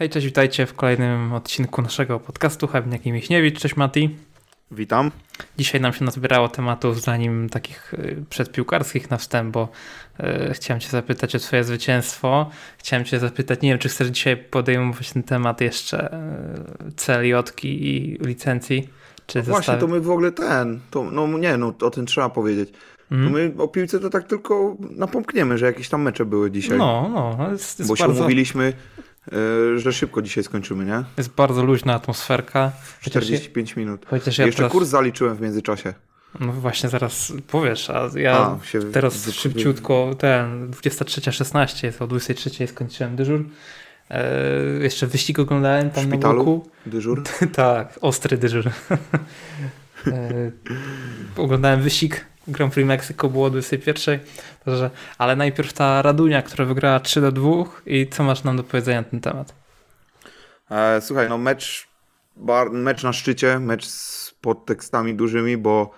Hej, cześć, witajcie w kolejnym odcinku naszego podcastu Hebniak i Michniewicz. Cześć Mati. Witam. Dzisiaj nam się nazbierało tematów, zanim takich y, przedpiłkarskich na wstęp, bo y, chciałem cię zapytać o twoje zwycięstwo. Chciałem cię zapytać, nie wiem, czy chcesz dzisiaj podejmować ten temat jeszcze y, CLJ i licencji, czy no Właśnie, to my w ogóle ten, to, no nie, no o tym trzeba powiedzieć. Mm. My o piłce to tak tylko napomkniemy, że jakieś tam mecze były dzisiaj. No, no. Jest, jest bo się bardzo... umówiliśmy, E, że szybko dzisiaj skończymy, nie? Jest bardzo luźna atmosferka. 45 minut. Chociaż ja Jeszcze teraz... kurs zaliczyłem w międzyczasie. No właśnie, zaraz powiesz, a ja a, teraz szybciutko, ten 23.16 jest, o 23.00 skończyłem dyżur. E, jeszcze wyścig oglądałem tam w szpitalu? na boku. Dyżur? tak, ostry dyżur. e, oglądałem wyścig Grand Prix Mexico było o 21. Także, ale najpierw ta Radunia, która wygrała 3 do 2 i co masz nam do powiedzenia na ten temat? E, słuchaj, no mecz, bar, mecz na szczycie, mecz z podtekstami dużymi, bo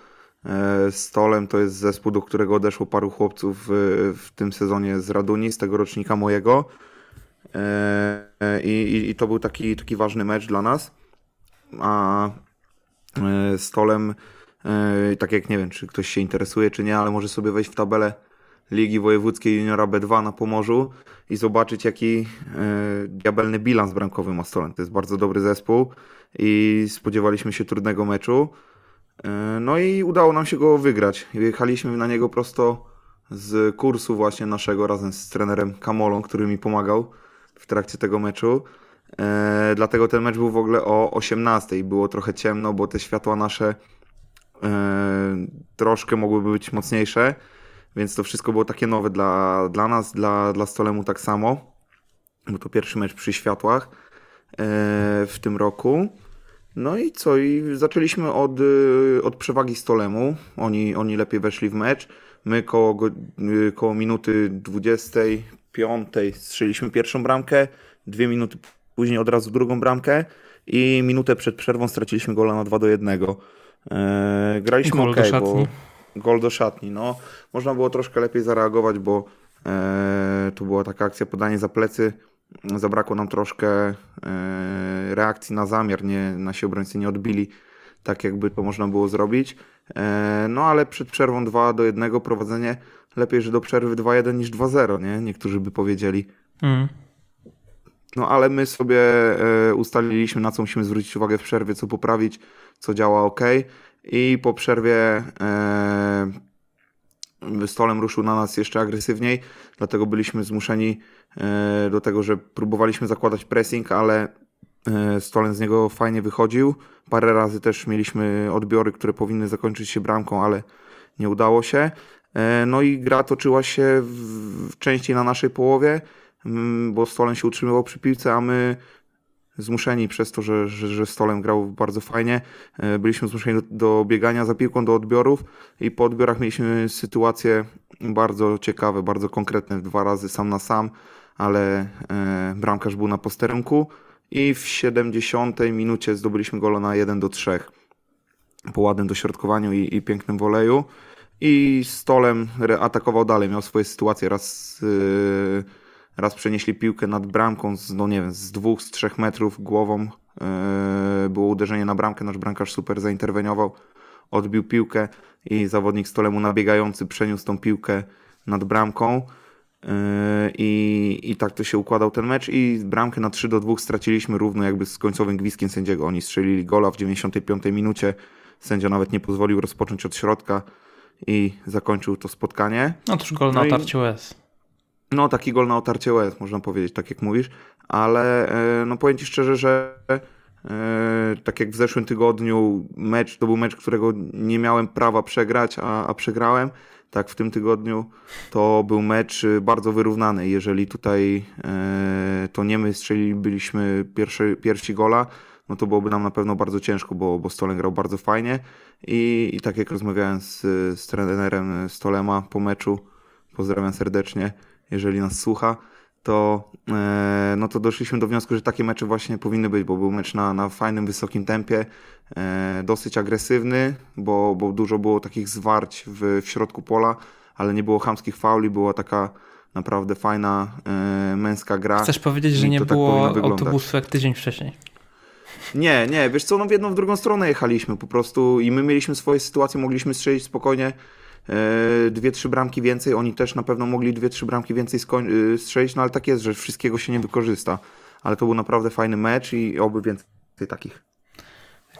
e, Stolem to jest zespół, do którego odeszło paru chłopców w, w tym sezonie z Raduni, z tego rocznika mojego. E, i, i, I to był taki, taki ważny mecz dla nas. A e, Stolem tak jak nie wiem, czy ktoś się interesuje, czy nie, ale może sobie wejść w tabelę Ligi Wojewódzkiej Juniora B2 na Pomorzu i zobaczyć, jaki yy, diabelny bilans bramkowy ma Stolen. To jest bardzo dobry zespół i spodziewaliśmy się trudnego meczu. Yy, no i udało nam się go wygrać. Jechaliśmy na niego prosto z kursu właśnie naszego razem z trenerem Kamolą, który mi pomagał w trakcie tego meczu. dlatego ten mecz był w ogóle o 18. Było trochę ciemno, bo te światła nasze troszkę mogłyby być mocniejsze, więc to wszystko było takie nowe dla, dla nas, dla, dla Stolemu tak samo. Był to pierwszy mecz przy światłach e, w tym roku. No i co? I zaczęliśmy od, od przewagi Stolemu. Oni, oni lepiej weszli w mecz. My koło, koło minuty 25 strzeliśmy pierwszą bramkę, dwie minuty później od razu drugą bramkę i minutę przed przerwą straciliśmy gola na 2 do 1. E, graliśmy gol szatni. Bo gol do szatni. No, można było troszkę lepiej zareagować, bo e, to była taka akcja podanie za plecy. Zabrakło nam troszkę e, reakcji na zamiar. Nie, nasi obrońcy nie odbili tak, jakby to można było zrobić. E, no ale przed przerwą 2 do 1 prowadzenie lepiej, że do przerwy 2-1 niż 2-0, nie? Niektórzy by powiedzieli. Mm. No ale my sobie e, ustaliliśmy, na co musimy zwrócić uwagę w przerwie, co poprawić, co działa ok. I po przerwie e, Stolem ruszył na nas jeszcze agresywniej, dlatego byliśmy zmuszeni e, do tego, że próbowaliśmy zakładać pressing, ale Stolen z niego fajnie wychodził. Parę razy też mieliśmy odbiory, które powinny zakończyć się bramką, ale nie udało się. No i gra toczyła się częściej na naszej połowie. Mm, bo Stolen się utrzymywał przy piłce, a my zmuszeni przez to, że, że, że Stolem grał bardzo fajnie, e, byliśmy zmuszeni do, do biegania za piłką, do odbiorów i po odbiorach mieliśmy sytuacje bardzo ciekawe, bardzo konkretne, dwa razy sam na sam, ale e, bramkarz był na posterunku i w 70 minucie zdobyliśmy golo na 1 do 3 po ładnym dośrodkowaniu i, i pięknym woleju i Stolem atakował dalej, miał swoje sytuacje raz yy, Raz przenieśli piłkę nad bramką z, no nie wiem, z dwóch, z trzech metrów głową. Yy, było uderzenie na bramkę, nasz bramkarz super zainterweniował, odbił piłkę i zawodnik stolemu nabiegający przeniósł tą piłkę nad bramką. Yy, I, I tak to się układał ten mecz i bramkę na 3 do 2 straciliśmy równo jakby z końcowym gwizdkiem sędziego. Oni strzelili gola w 95 minucie. Sędzia nawet nie pozwolił rozpocząć od środka i zakończył to spotkanie. No to już gol na no otarciu łez. No, taki gol na otarcie łez, można powiedzieć, tak jak mówisz, ale e, no powiem Ci szczerze, że e, tak jak w zeszłym tygodniu mecz, to był mecz, którego nie miałem prawa przegrać, a, a przegrałem, tak w tym tygodniu to był mecz bardzo wyrównany. Jeżeli tutaj e, to nie my strzelilibyśmy pierwszy, pierwsi gola, no to byłoby nam na pewno bardzo ciężko, bo, bo Stolen grał bardzo fajnie i, i tak jak rozmawiałem z, z trenerem Stolema po meczu, pozdrawiam serdecznie, jeżeli nas słucha, to, e, no to doszliśmy do wniosku, że takie mecze właśnie powinny być, bo był mecz na, na fajnym, wysokim tempie, e, dosyć agresywny, bo, bo dużo było takich zwarć w, w środku pola, ale nie było chamskich fauli, była taka naprawdę fajna e, męska gra. Chcesz powiedzieć, że nie tak było autobusu jak tydzień wcześniej? Nie, nie, wiesz co, no w jedną, w drugą stronę jechaliśmy po prostu i my mieliśmy swoje sytuacje, mogliśmy strzelić spokojnie dwie, trzy bramki więcej, oni też na pewno mogli dwie, trzy bramki więcej e, strzelić, no ale tak jest, że wszystkiego się nie wykorzysta. Ale to był naprawdę fajny mecz i oby więcej takich.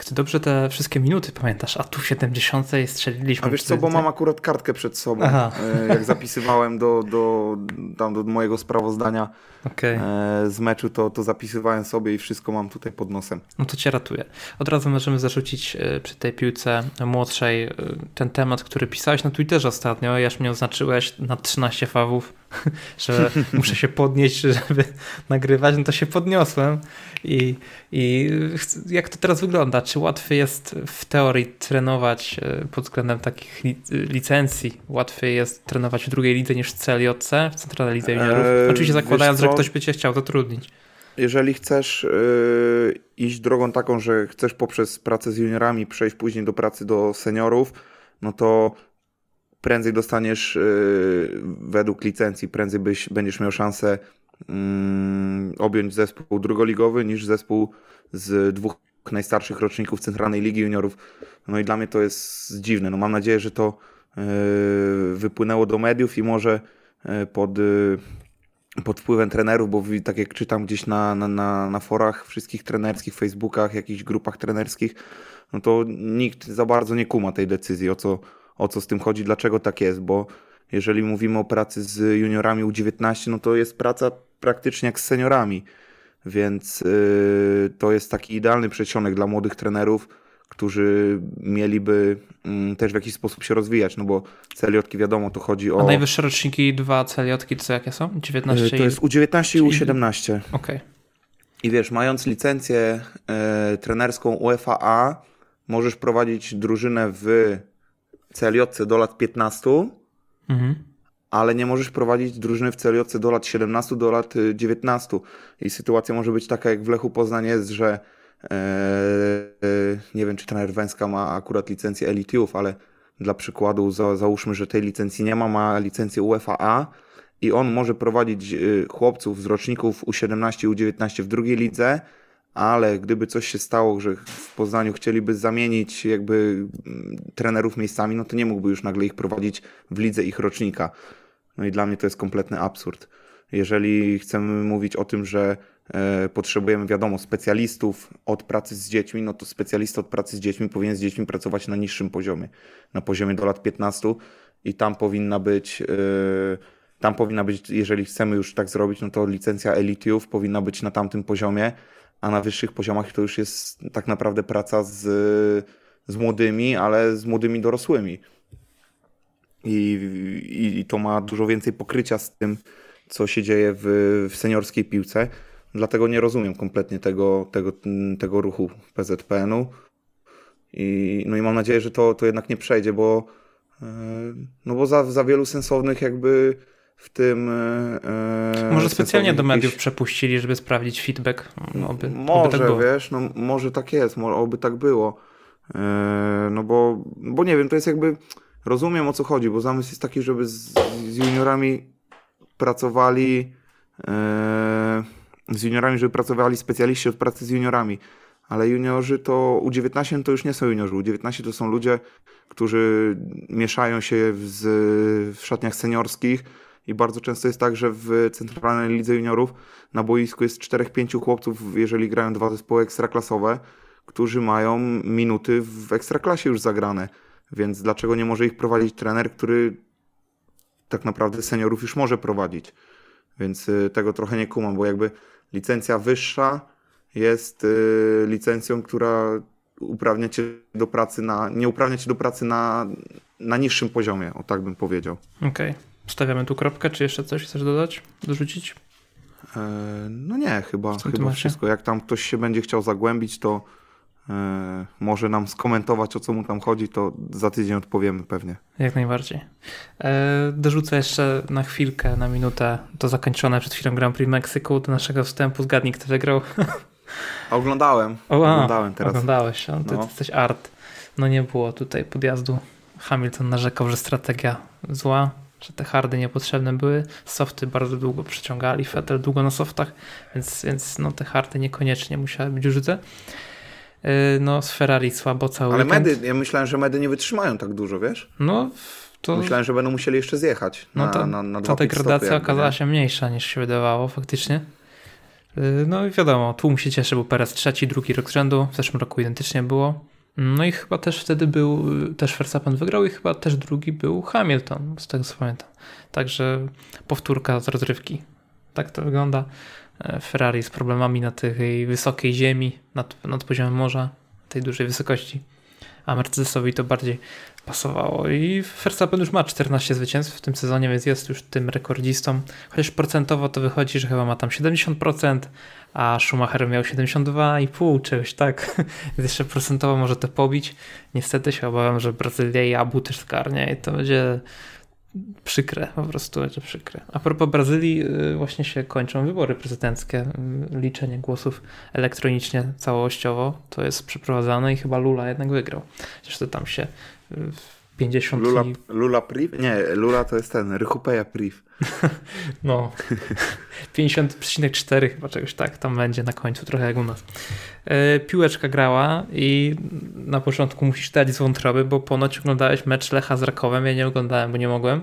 Jak ty dobrze te wszystkie minuty pamiętasz, a tu w 70 strzeliliśmy. A wiesz co, bo mam akurat kartkę przed sobą. Aha. E, jak zapisywałem do, do, tam do mojego sprawozdania okay. E, z meczu, to, to zapisywałem sobie i wszystko mam tutaj pod nosem. No to cię ratuje. Od razu możemy zarzucić e, przy tej piłce młodszej ten temat, który pisałeś na Twitterze ostatnio, jaż mnie oznaczyłeś na 13 fawów że muszę się podnieść, żeby nagrywać, no to się podniosłem. I, I jak to teraz wygląda? Czy łatwiej jest w teorii trenować e, pod względem takich licencji? Łatwiej jest trenować w drugiej lidze niż w CLJC, w Centralnej Lidze Juniorów? Eee, Oczywiście zakładając, że ktoś by cię chciał zatrudnić. Jeżeli chcesz yy, iść drogą taką, że chcesz poprzez pracę z juniorami przejść później do pracy do seniorów, no to prędzej dostaniesz yy, według licencji, prędzej byś, będziesz miał szansę yy, objąć zespół drugoligowy niż zespół z dwóch najstarszych roczników Centralnej Ligi Juniorów. No i dla mnie to jest dziwne. No mam nadzieję, że to yy, wypłynęło do mediów i może yy, pod, pod wpływem trenerów, bo tak jak czytam gdzieś na, na, na, na forach wszystkich trenerskich, Facebookach, jakichś grupach trenerskich, no to nikt za bardzo nie kuma tej decyzji, o co, o co z tym chodzi, dlaczego tak jest, bo jeżeli mówimy o pracy z juniorami U19, no to jest praca praktycznie jak z seniorami, więc yy, to jest taki idealny przedsionek dla młodych trenerów, którzy mieliby yy, też w jakiś sposób się rozwijać, no bo celiotki wiadomo, to chodzi o... A najwyższe roczniki, dwa celiotki, to jakie są? 19 yy, To jest U19 i U17. Okej. Okay. I wiesz, mając licencję yy, trenerską UEFA możesz prowadzić drużynę w CLJ do lat 15, mhm. ale nie możesz prowadzić drużyny w CLJ do lat 17, do lat 19. Y, I sytuacja może być taka, jak w Lechu Poznań jest, że e, e, nie wiem, czy trener Węska ma akurat licencję elitiów, ale dla przykładu za, załóżmy, że tej licencji nie ma, ma licencję UEFA i on może prowadzić y, chłopców z roczników U17 U19 w drugiej lidze, ale gdyby coś się stało, że w Poznaniu chcieliby zamienić jakby mm, trenerów miejscami, no to nie mógłby już nagle ich prowadzić w lidze ich rocznika. No i dla mnie to jest kompletny absurd. Jeżeli chcemy mówić o tym, że e, potrzebujemy, wiadomo, specjalistów od pracy z dziećmi, no to specjalista od pracy z dziećmi powinien z dziećmi pracować na niższym poziomie, na poziomie do lat 15 i tam powinna być. E, tam powinna być, jeżeli chcemy już tak zrobić, no to licencja elitiów powinna być na tamtym poziomie, a na wyższych poziomach to już jest tak naprawdę praca z, z młodymi, ale z młodymi dorosłymi. I, i, I, to ma dużo więcej pokrycia z tym, co się dzieje w, w seniorskiej piłce. Dlatego nie rozumiem kompletnie tego, tego, tego ruchu PZPN-u. I, no i mam nadzieję, że to, to jednak nie przejdzie, bo, e, no bo za, za wielu sensownych jakby w tym. E, może specjalnie do mediów przepuścili, żeby sprawdzić feedback. Oby, może, oby tak wiesz, no może tak jest, może, oby tak było. E, no bo, bo nie wiem, to jest jakby. Rozumiem o co chodzi, bo zamysł jest taki, żeby z, z juniorami pracowali. E, z juniorami, żeby pracowali specjaliści od pracy z juniorami. Ale juniorzy to U19 to już nie są juniorzy. U19 to są ludzie, którzy mieszają się w, w szatniach seniorskich i bardzo często jest tak, że w centralnej lidze juniorów na boisku jest 4-5 chłopców, jeżeli grają dwa zespoły ekstraklasowe, którzy mają minuty w ekstraklasie już zagrane. Więc dlaczego nie może ich prowadzić trener, który tak naprawdę seniorów już może prowadzić? Więc y, tego trochę nie kumam, bo jakby licencja wyższa jest y, licencją, która uprawnia cię do pracy na, nie uprawnia cię do pracy na, na niższym poziomie, o tak bym powiedział. Okej. Okay. Stawiamy tu kropkę, czy jeszcze coś chcesz dodać, dorzucić? E, no nie, chyba, chyba wszystko. Jak tam ktoś się będzie chciał zagłębić, to e, może nam skomentować, o co mu tam chodzi, to za tydzień odpowiemy pewnie. Jak najbardziej. E, dorzucę jeszcze na chwilkę, na minutę to zakończone przed chwilą Grand Prix Meksyku do naszego wstępu. Zgadnij, kto wygrał. Oglądałem. O, a, Oglądałem teraz. Oglądałeś, ty, no. ty jesteś art. No nie było tutaj podjazdu. Hamilton narzekał, że strategia zła że te hardy niepotrzebne były. Softy bardzo długo przyciągali, Fettel długo na softach, więc, więc no, te hardy niekoniecznie musiały być użyte. Yy, no z Ferrari słabo cały Ale weekend. medy, ja myślałem, że medy nie wytrzymają tak dużo, wiesz? No to, Myślałem, że będą musieli jeszcze zjechać no na, ta, na, na ta degradacja stopy okazała się mniejsza niż się wydawało faktycznie. Yy, No i wiadomo, tłum się cieszy, był Perez trzeci, drugi rok z rzędu, w zeszłym roku identycznie było. No i chyba też wtedy był, też Verstappen wygrał i chyba też drugi był Hamilton, z tego co pamiętam. Także powtórka z rozrywki. Tak to wygląda. E, Ferrari z problemami na tej wysokiej ziemi, nad, nad poziomem morza, tej dużej wysokości. A Mercedesowi to bardziej pasowało. I Verstappen już ma 14 zwycięstw w tym sezonie, więc jest już tym rekordzistą. Chociaż procentowo to wychodzi, że chyba ma tam 70%, a Schumacher miał 72,5 czegoś, tak? Więc jeszcze procentowo może to pobić. Niestety się obawiam, że Brazylia i Abu też zgarnie i to będzie przykre, po prostu będzie przykre. A propos Brazylii, y, właśnie się kończą wybory prezydenckie, y, liczenie głosów elektronicznie całościowo, to jest przeprowadzane i chyba Lula jednak wygrał. To tam się y, 50 Lula, Lula Priv? Nie, Lula to jest ten, Rychupeja Priv. No, 50,4 chyba czegoś tak tam będzie na końcu, trochę jak u nas. E, piłeczka grała i na początku musisz dać z wątroby, bo ponoć oglądałeś mecz Lecha z Rakowem, ja nie oglądałem, bo nie mogłem.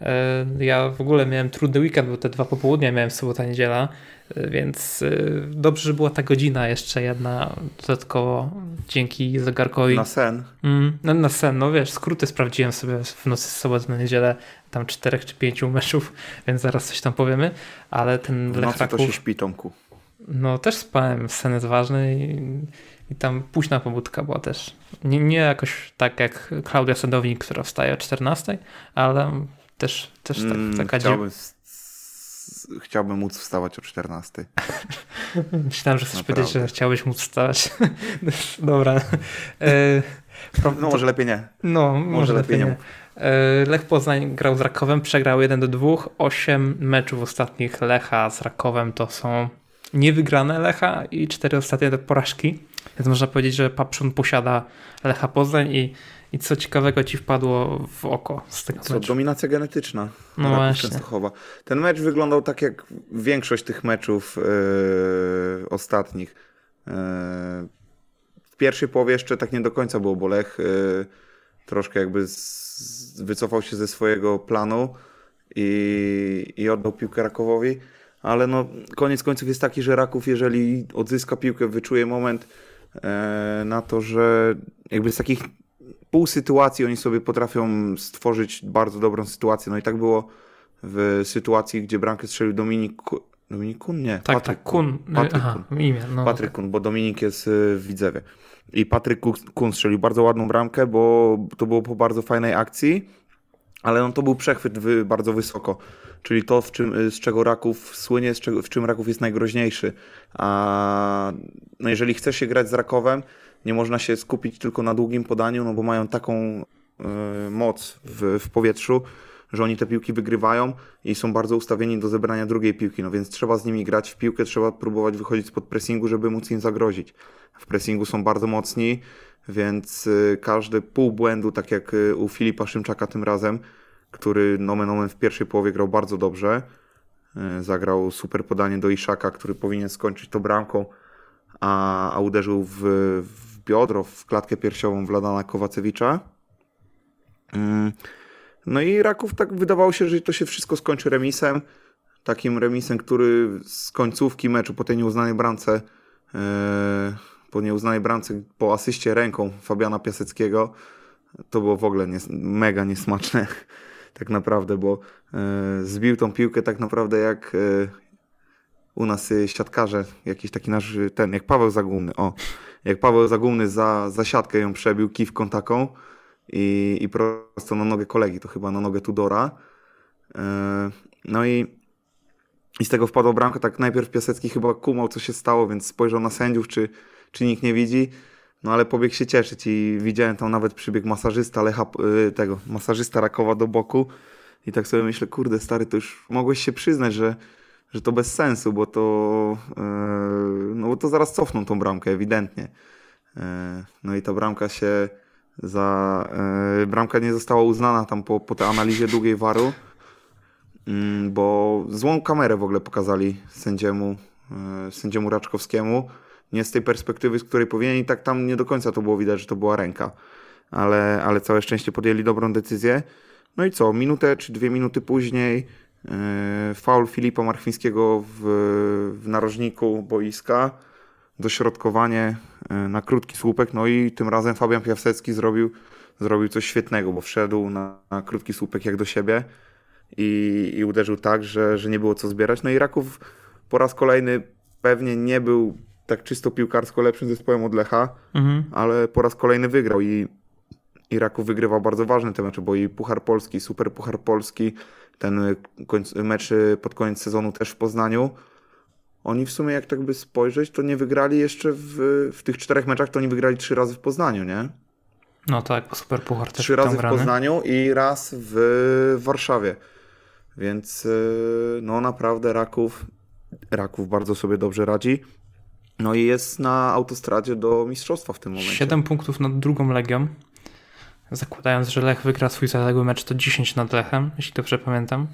E, ja w ogóle miałem trudny weekend, bo te dwa popołudnia miałem sobota, niedziela, e, więc e, dobrze, że była ta godzina jeszcze jedna dodatkowo dzięki zegarkowi. Na sen. Mm, no, na sen, no wiesz, skróty sprawdziłem sobie w nocy z soboty na niedzielę, tam czterech czy pięciu meczów, więc zaraz coś tam powiemy, ale ten Lech nocy to Raków, się śpi, Tomku. no też spałem, sen jest ważny i, i tam późna pobudka była też. Nie, nie jakoś tak jak Klaudia Sadownik, która wstaje o 14, ale też, też tak, Mm, taka chciałbym, chciałbym móc wstawać o 14. dziew- Myślałem, że chcesz Naprawdę. powiedzieć, że chciałbyś móc wstać. Dobra. E, No może lepiej nie. No, może, lepiej lepiej nie. E, Lech Poznań grał z Rakowem, przegrał 1 do 2. 8 meczów ostatnich Lecha z Rakowem to są niewygrane Lecha i 4 ostatnie to porażki. Więc można powiedzieć, że Papszun posiada Lecha Poznań i, i co ciekawego ci wpadło w oko z tego Co, meczu. dominacja genetyczna. No właśnie. Częstochowa. Ten mecz wyglądał tak jak większość tych meczów e, ostatnich. E, w pierwszej połowie jeszcze tak nie do końca było, bo Lech e, troszkę jakby z, wycofał się ze swojego planu i, i oddał piłkę Rakowowi. Ale no, koniec końców jest taki, że Raków, jeżeli odzyska piłkę, wyczuje moment na to, że jakby z takich pół sytuacji oni sobie potrafią stworzyć bardzo dobrą sytuację. No i tak było w sytuacji, gdzie bramkę strzelił Dominik, Dominik Kun? Nie, Tak, Patryk tak, Kun. Patryk Aha, Kun. imię. No, Patryk Kun, bo Dominik jest y, w Widzewie. I Patryk Ku- Kun strzelił bardzo ładną bramkę, bo to było po bardzo fajnej akcji, ale no to był przechwyt wy, bardzo wysoko. Czyli to, w czym, y, z czego Raków słynie, z czego, w czym Raków jest najgroźniejszy. A no jeżeli chce się grać z Rakowem, nie można się skupić tylko na długim podaniu, no bo mają taką y, moc w, w powietrzu, że oni te piłki wygrywają i są bardzo ustawieni do zebrania drugiej piłki, no więc trzeba z nimi grać w piłkę, trzeba próbować wychodzić spod pressingu, żeby móc im zagrozić. W pressingu są bardzo mocni, więc y, każdy pół błędu, tak jak y, u Filipa Szymczaka tym razem, który nomen omen w pierwszej połowie grał bardzo dobrze, zagrał super podanie do Iszaka, który powinien skończyć to bramką, a, a uderzył w, w biodro, w klatkę piersiową Wladana Kowacewicza. Mm. No i Raków tak wydawało się, że to się wszystko skończy remisem. Takim remisem, który z końcówki meczu po tej nieuznanej bramce, e, po nieuznanej bramce, po asyście ręką Fabiana Piaseckiego, to było w ogóle mega niesmaczne tak naprawdę, bo e, zbił tą piłkę tak naprawdę jak e, u nas y, siatkarze, jakiś taki nasz, y, ten, jak Paweł Zagumny, o, jak Paweł Zagumny za, za siatkę ją przebił kiwką taką i, i prosto na nogę kolegi, to chyba na nogę Tudora. E, No i, i z tego wpadła bramka, tak najpierw Piasecki chyba kumał, co się stało, więc spojrzał na sędziów, czy, czy nikt nie widzi. No ale pobiegł się cieszyć i widziałem tam nawet przybieg masażysta Lecha, y, tego, masażysta Rakowa do boku i tak sobie myślę, kurde stary, to już mogłeś się przyznać, że, że to bez sensu, bo to, e, no bo to zaraz cofną tą bramkę, ewidentnie. E, No i ta bramka się za e, bramka nie została uznana tam po, po tej analizie długiej waru, mm, bo złą kamerę w ogóle pokazali sędziemu, sędziemu Raczkowskiemu. Nie z tej perspektywy, z której powinien i tak tam nie do końca to było widać, że to była ręka. Ale, ale całe szczęście podjęli dobrą decyzję. No i co, minutę czy dwie minuty później faul Filipa Marchwińskiego w, w narożniku boiska, dośrodkowanie e, na krótki słupek, no i tym razem Fabian Piasecki zrobił, zrobił coś świetnego, bo wszedł na, na krótki słupek jak do siebie i, i uderzył tak, że, że nie było co zbierać. No i Raków po raz kolejny pewnie nie był tak czysto piłkarsko lepszym zespołem od Lecha, Mhm. ale po raz kolejny wygrał i, i Raków wygrywał bardzo ważne te mecze, bo i Puchar Polski, Super Puchar Polski, ten mecz pod koniec sezonu też w Poznaniu. Oni w sumie jak tak by spojrzeć, to nie wygrali jeszcze w, w tych czterech meczach, to oni wygrali trzy razy w Poznaniu, nie? No tak, super puchar też Trzy razy w. Poznaniu i raz w Warszawie. Więc y, no naprawdę Raków, Raków bardzo sobie dobrze radzi. No i jest na autostradzie do mistrzostwa w tym momencie. 7 punktów nad drugą Legią. Zakładając, że Lech wygra swój zaległy mecz, to 10 nad Lechem, jeśli dobrze pamiętam.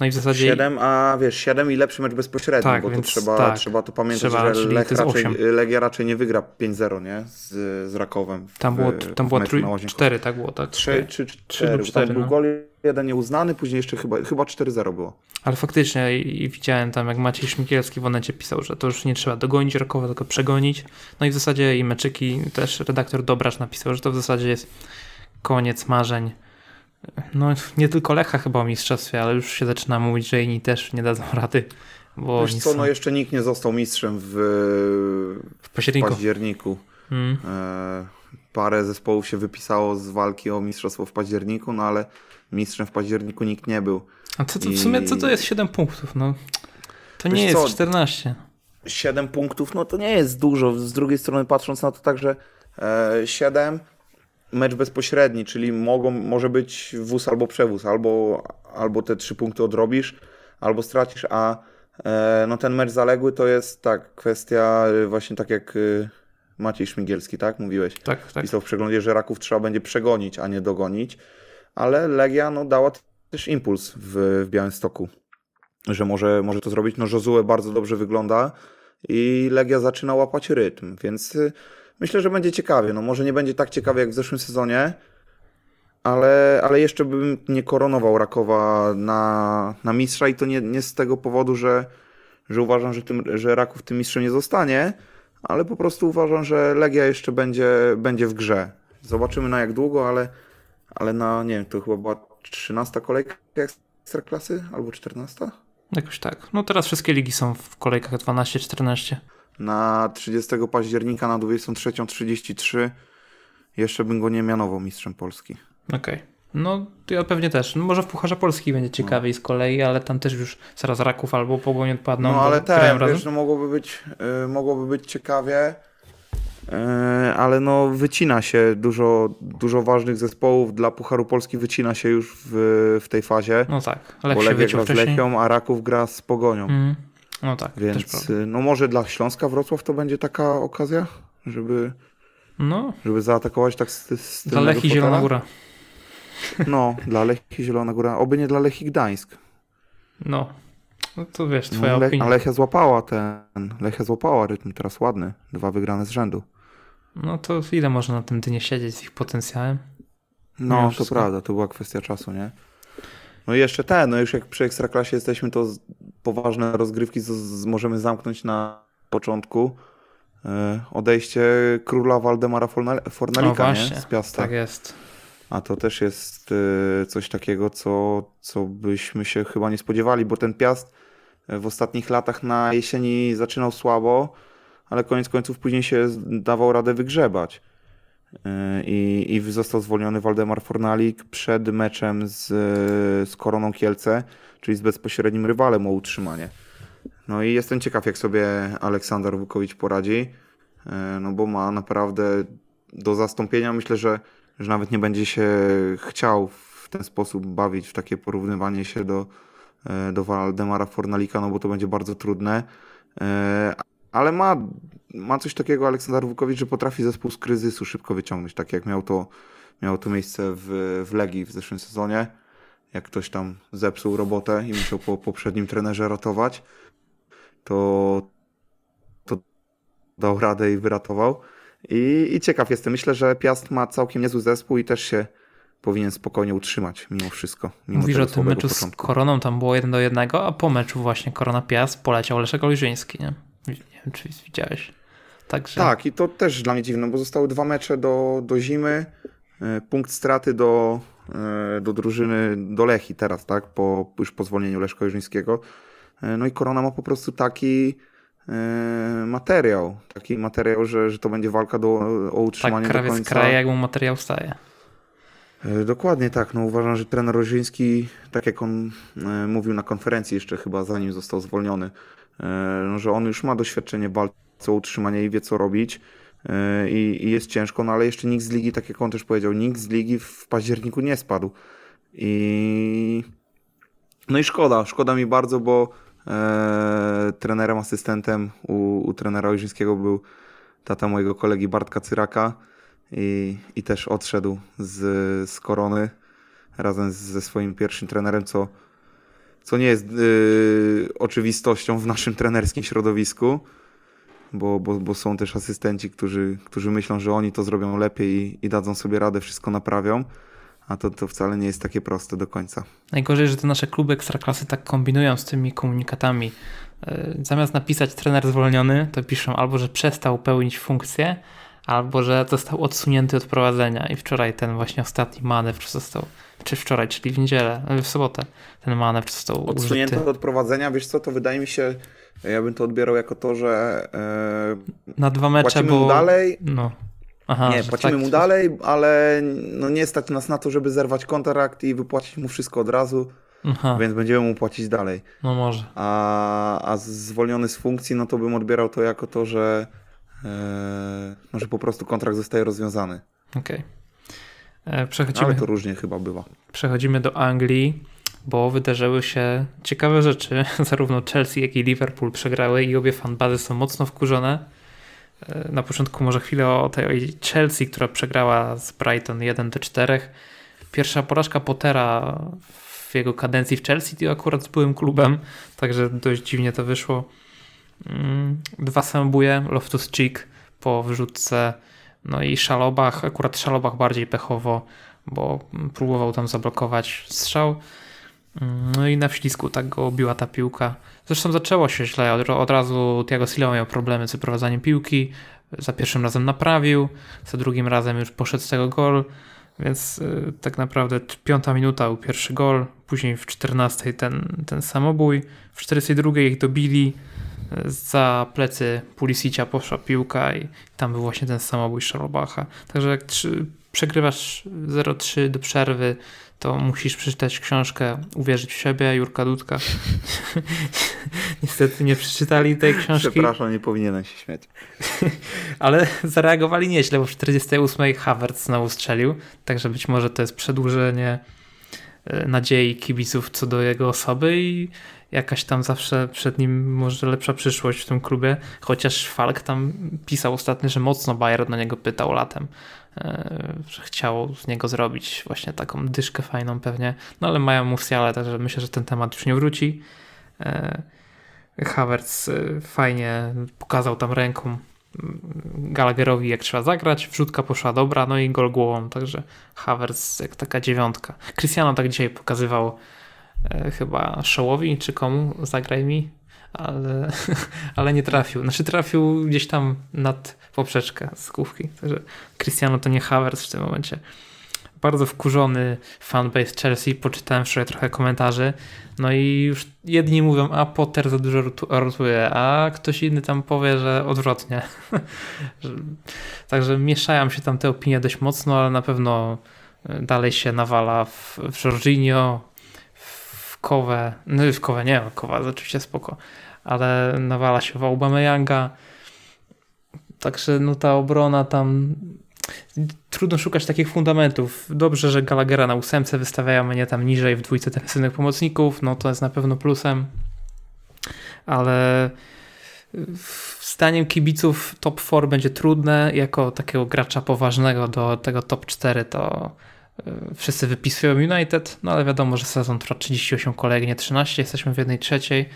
No i w zasadzie 7, a wiesz, 7 i lepszy mecz bezpośredni, Tak, bo to trzeba, tak. trzeba to pamiętać, Trzeba, że Lech raczej. Legia raczej nie wygra 5-0, nie? Z, z Rakowem. W, tam było, tam na Łazienkowskim. 4, tak było, tak? Trzy, czy Trzy cztery, lub bo cztery, Tam był no. gol jeden nieuznany, później jeszcze chyba, chyba 4-0 było. Ale faktycznie i, i widziałem tam, jak Maciej Szmikielski w Onecie pisał, że to już nie trzeba dogonić Rakowa, tylko przegonić. No i w zasadzie i meczyki, też redaktor Dobrasz napisał, że to w zasadzie jest koniec marzeń. No nie tylko Lecha chyba o mistrzostwie, ale już się zaczyna mówić, że inni też nie dadzą rady, bo Wiesz co, są no jeszcze nikt nie został mistrzem w, w w październiku. październiku. Mm. E, parę zespołów się wypisało z walki o mistrzostwo w październiku, no ale mistrzem w październiku nikt nie był. A co to w sumie, co to jest 7 punktów? No, to nie Wiesz jest co? 14. 7 punktów, no to nie jest dużo. Z drugiej strony patrząc na to tak, że e, 7 mecz bezpośredni, czyli mogą, może być wóz albo przewóz, albo, albo te trzy punkty odrobisz, albo stracisz, a e, no ten mecz zaległy to jest tak, kwestia e, właśnie tak jak e, Maciej Szmigielski, tak? Mówiłeś. Tak, tak. Pisał w przeglądzie, że Raków trzeba będzie przegonić, a nie dogonić, ale Legia no, dała też impuls w, w Białymstoku, że może, może to zrobić. No Josue bardzo dobrze wygląda i Legia zaczyna łapać rytm, więc y, myślę, że będzie ciekawie. No może nie będzie tak ciekawie jak w zeszłym sezonie, ale, ale jeszcze bym nie koronował Rakowa na, na mistrza i to nie, nie z tego powodu, że, że uważam, że, tym, że Raków tym mistrzem nie zostanie, ale po prostu uważam, że Legia jeszcze będzie, będzie w grze. Zobaczymy na jak długo, ale, ale na, nie wiem, to chyba była 13 kolejka Ekstraklasy albo 14? Jakoś tak. No teraz wszystkie ligi są w kolejkach 12-14. Na 30 października na 23.33 jeszcze bym go nie mianował mistrzem Polski. Okej. No to ja pewnie też. No, może w Pucharze Polski będzie ciekawiej z kolei, ale tam też już zaraz Raków albo Pogoń odpadną. No, ale razem. wiesz, no mogłoby być, y, mogłoby być ciekawie, y, ale no wycina się dużo, dużo ważnych zespołów dla Pucharu Polski wycina się już w, w tej fazie, No tak, Lech bo się Legia wyciął gra z. Lechią, a Raków gra z Pogonią. Mhm. No tak, Więc y, no może dla Śląska Wrocław to będzie taka okazja, żeby, No, żeby zaatakować tak z, z dla Lechi fotela? Zielona Góra. No, dla Lechii Zielona Góra, oby nie dla Lechii Gdańsk. No. no to wiesz, twoja No, Le- opinia. Lechia złapała ten, Lechia złapała rytm teraz ładny, dwa wygrane z rzędu. No to ile można na tym dnie siedzieć z ich potencjałem? No, Mimo to wszystko. prawda, to była kwestia czasu, nie? No i jeszcze ten, no już jak przy Ekstraklasie jesteśmy, to poważne rozgrywki z, z, możemy zamknąć na początku. E, odejście króla Waldemara Forna- Fornalika, Z Piasta. tak jest. A to też jest e, coś takiego, co, co byśmy się chyba nie spodziewali, bo ten Piast e, w ostatnich latach na jesieni zaczynał słabo, ale koniec końców później się dawał radę wygrzebać. I, I został zwolniony Waldemar Fornalik przed meczem z, z Koroną Kielce, czyli z bezpośrednim rywalem o utrzymanie. No i jestem ciekaw, jak sobie Aleksander Wukowicz poradzi, e, no bo ma naprawdę do zastąpienia. Myślę, że, że nawet nie będzie się chciał w ten sposób bawić w takie porównywanie się do, e, do Waldemara Fornalika, no bo to będzie bardzo trudne. E, ale ma, ma coś takiego Aleksander Wukowicz, że potrafi zespół z kryzysu szybko wyciągnąć, tak jak miał to, miało to miejsce w, w Legii w zeszłym sezonie, jak ktoś tam zepsuł robotę i musiał po poprzednim trenerze ratować, to, to dał radę i wyratował. I, I ciekaw jestem. Myślę, że Piast ma całkiem niezły zespół i też się powinien spokojnie utrzymać mimo wszystko. Mimo Mówisz o tym meczu początku. z Koroną, tam było jeden do jednego, a po meczu właśnie Korona Piast poleciał Leszek Olżyński, nie? Nie wiem, czy widziałeś. Także... Tak, i to też dla mnie dziwne, bo zostały dwa mecze do, do zimy, e, punkt straty do, do drużyny, do Lechi teraz, tak, po już po zwolnieniu Olżyńskiego. E, no i Korona ma po prostu taki materiał, taki materiał, że, że to będzie walka do, o utrzymanie tak, do końca. kraje, jak mu materiał staje. Dokładnie tak. No, uważam, że trener Rożyński, tak jak on mówił na konferencji jeszcze chyba zanim został zwolniony, E, no, że on już ma doświadczenie w walce o utrzymanie i wie co robić e, i, i, jest ciężko, no ale jeszcze nikt z ligi, tak jak on też powiedział, nikt z ligi w październiku nie spadł. I no i szkoda, szkoda mi bardzo, bo e, trenerem, asystentem u, u trenera Ojrzyńskiego był tata mojego kolegi Bartka Cyraka i, i też odszedł z, z korony razem ze swoim pierwszym trenerem, co co nie jest yy, oczywistością w naszym trenerskim środowisku, bo, bo, bo są też asystenci, którzy, którzy myślą, że oni to zrobią lepiej i, i dadzą sobie radę, wszystko naprawią. A to, to wcale nie jest takie proste do końca. Najgorzej, że te nasze kluby ekstraklasy tak kombinują z tymi komunikatami. Yy, zamiast napisać trener zwolniony, to piszą albo, że przestał pełnić funkcję, albo że został odsunięty od prowadzenia. I wczoraj ten właśnie ostatni manewr został czy wczoraj, czyli w niedzielę, w sobotę ten manewr został Odsunięty użyty. od prowadzenia, wiesz co, to wydaje mi się, ja bym to odbierał jako to, że e, na dwa mecze, płacimy bo... mu dalej, no. Aha, nie, płacimy tak, mu dalej, ale no nie stać nas na to, żeby zerwać kontrakt i wypłacić mu wszystko od razu, Aha. więc będziemy mu płacić dalej. No może. A, a zwolniony z funkcji, no to bym odbierał to jako to, że, e, no, że po prostu kontrakt zostaje rozwiązany. Okej. Okay. E, przechodzimy, Ale to różnie chyba bywa. Przechodzimy do Anglii, bo wydarzyły się ciekawe rzeczy. Zarówno Chelsea, jak i Liverpool przegrały i obie fanbazy są mocno wkurzone. E, na początku może chwilę o tej Chelsea, która przegrała z Brighton 1 do 4. Pierwsza porażka Pottera w jego kadencji w Chelsea to akurat z byłym klubem, także dość dziwnie to wyszło. Mm, dwa samobuje, Loftus Cheek po wyrzutce no i Szalobach, akurat Szalobach bardziej pechowo, bo próbował tam zablokować strzał. No i na wślizgu tak go obiła ta piłka. Zresztą zaczęło się źle. Od, od razu Thiago Silva miał problemy z wyprowadzaniem piłki. Za pierwszym razem naprawił, za drugim razem już poszedł z tego gol. Więc y, tak naprawdę piąta minuta był pierwszy gol, później w 14 ten, ten samobój, w 42 ich dobili, za plecy Pulisicia poszła piłka i tam był właśnie ten samobój Szarlobacha. Także jak przegrywasz 0-3 do przerwy, to musisz przeczytać książkę Uwierzyć w siebie, Jurka Dudka. Niestety nie przeczytali tej książki. Przepraszam, nie powinienem się śmiać. Ale zareagowali nieźle, bo w 48 Havertz znowu strzelił, także być może to jest przedłużenie e, nadziei kibiców co do jego osoby i jakaś tam zawsze przed nim może lepsza przyszłość w tym klubie, chociaż Falk tam pisał ostatnio, że mocno Bayern na niego pytał latem, że chciał z niego zrobić właśnie taką dyszkę fajną pewnie, no ale mają Musiale, także myślę, że ten temat już nie wróci. E, Havertz e, fajnie pokazał tam ręką mm, Gallagherowi jak trzeba zagrać, wrzutka poszła dobra, no i gol głową, także Havertz jak taka dziewiątka. Cristiano tak dzisiaj pokazywał e, chyba Szołowi czy komu, zagraj mi, ale, ale nie trafił. Znaczy trafił gdzieś tam nad poprzeczkę z główki, także Cristiano to nie Havertz w tym momencie. Bardzo wkurzony fanbase Chelsea, poczytałem wczoraj trochę komentarzy, no i już jedni mówią, a Potter za dużo rotuje, a ktoś inny tam powie, że odwrotnie. Także mieszają się tam te opinie dość mocno, ale na pewno dalej się nawala w, w Jorginho, Kowę, no w Kowę nie, Kowa oczywiście spoko, ale nawala się w Aubameyanga, także no ta obrona tam trudno szukać takich fundamentów. Dobrze, że Gallaghera na ósemce wystawiają mnie tam niżej w dwójce defensywnych pomocników, no to jest na pewno plusem, ale zdaniem kibiców top 4 będzie trudne. Jako takiego gracza poważnego do tego top 4 to wszyscy wypisują United, no ale wiadomo, że sezon trwa 38 kolejek, nie 13, jesteśmy w jednej trzeciej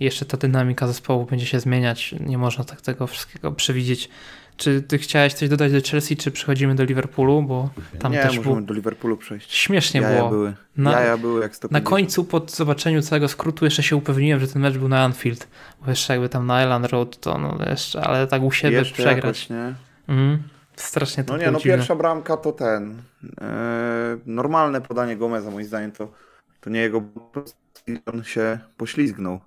i jeszcze ta dynamika zespołu będzie się zmieniać. Nie można tak tego wszystkiego przewidzieć. Czy ty chciałeś coś dodać do Chelsea, czy przechodzimy do Liverpoolu, bo tam nie, też możemy do Liverpoolu przejść. Śmiesznie Jaja było. były. Na- Jaja były jak 150. Na końcu, po zobaczeniu całego skrótu, jeszcze się upewniłem, że ten mecz był na Anfield. Bo jeszcze jakby tam na Island Road, to no jeszcze, ale tak u siebie Jeszcze przegrać. Jakoś, nie? Mhm. Strasznie to No nie, no dziwne. pierwsza bramka to ten. E, normalne podanie Gomeza, moim zdaniem to, to nie jego. On się poślizgnął.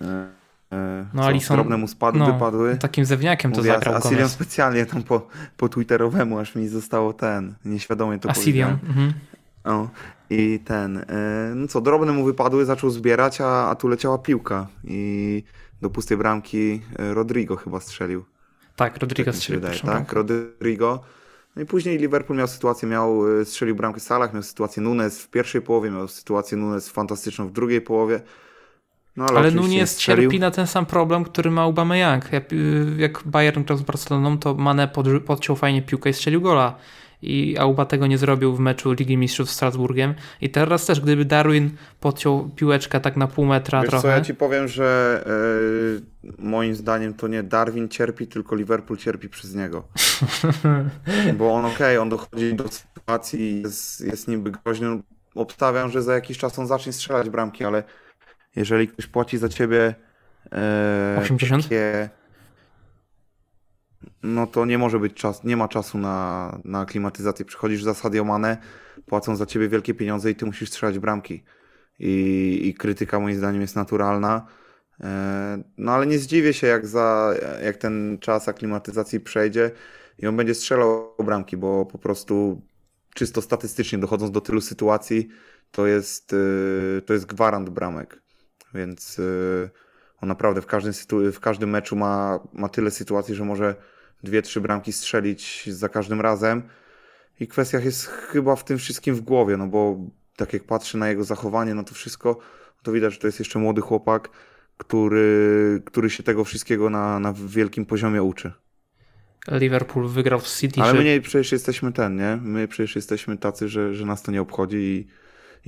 E, No, co, Alisson- drobne mu spadły, no, wypadły. Takim zawiniakiem to Mówię, zagrał Asilion Gomez. specjalnie tam po, po twitterowemu, aż mi zostało ten, nieświadomie to powiedziałem. Mhm. O, I ten, no co, drobne mu wypadły, zaczął zbierać, a, a tu leciała piłka i do pustej bramki Rodrigo chyba strzelił. Tak, Rodrigo Tak wydaje, tak? Rodrigo. No i później Liverpool miał sytuację, miał, e, strzelił bramkę Salah, miał sytuację Nunes w pierwszej połowie, miał sytuację Nunes fantastyczną w drugiej połowie. No, ale Ale Nunes cierpi na ten sam problem, który ma Aubameyang. Jak, y, jak Bayern grał z Barceloną, to Mane pod, podciął fajnie piłkę i strzelił gola. I Auba tego nie zrobił w meczu Ligi Mistrzów z Strasburgiem. I teraz też, gdyby Darwin podciął piłeczkę tak na pół metra Wiesz trochę. co, ja ci powiem, że e, moim zdaniem to nie Darwin cierpi, tylko Liverpool cierpi przez niego. Bo on okej, on dochodzi do sytuacji, jest, jest niby groźny. Obstawiam, że za jakiś czas on zacznie strzelać bramki, ale jeżeli ktoś płaci za ciebie e, 80? takie, no to nie może być czas, nie ma czasu na, na aklimatyzację. Przychodzisz za Sadio Mane, płacą za ciebie wielkie pieniądze i ty musisz strzelać bramki. I, i krytyka moim zdaniem jest naturalna. E, No ale nie zdziwię się, jak, za, jak ten czas aklimatyzacji przejdzie i on będzie strzelał bramki, bo po prostu czysto statystycznie dochodząc do tylu sytuacji, to jest, y, to jest gwarant bramek. Więc y, on naprawdę w każdym, w każdym meczu ma, ma tyle sytuacji, że może dwie, trzy bramki strzelić za każdym razem. I kwestia jest chyba w tym wszystkim w głowie, no bo tak jak patrzę na jego zachowanie, no to wszystko, to widać, że to jest jeszcze młody chłopak, który, który się tego wszystkiego na, na wielkim poziomie uczy. Liverpool wygrał w City. Ale że- my nie przecież jesteśmy ten, nie? My przecież jesteśmy tacy, że, że nas to nie obchodzi i,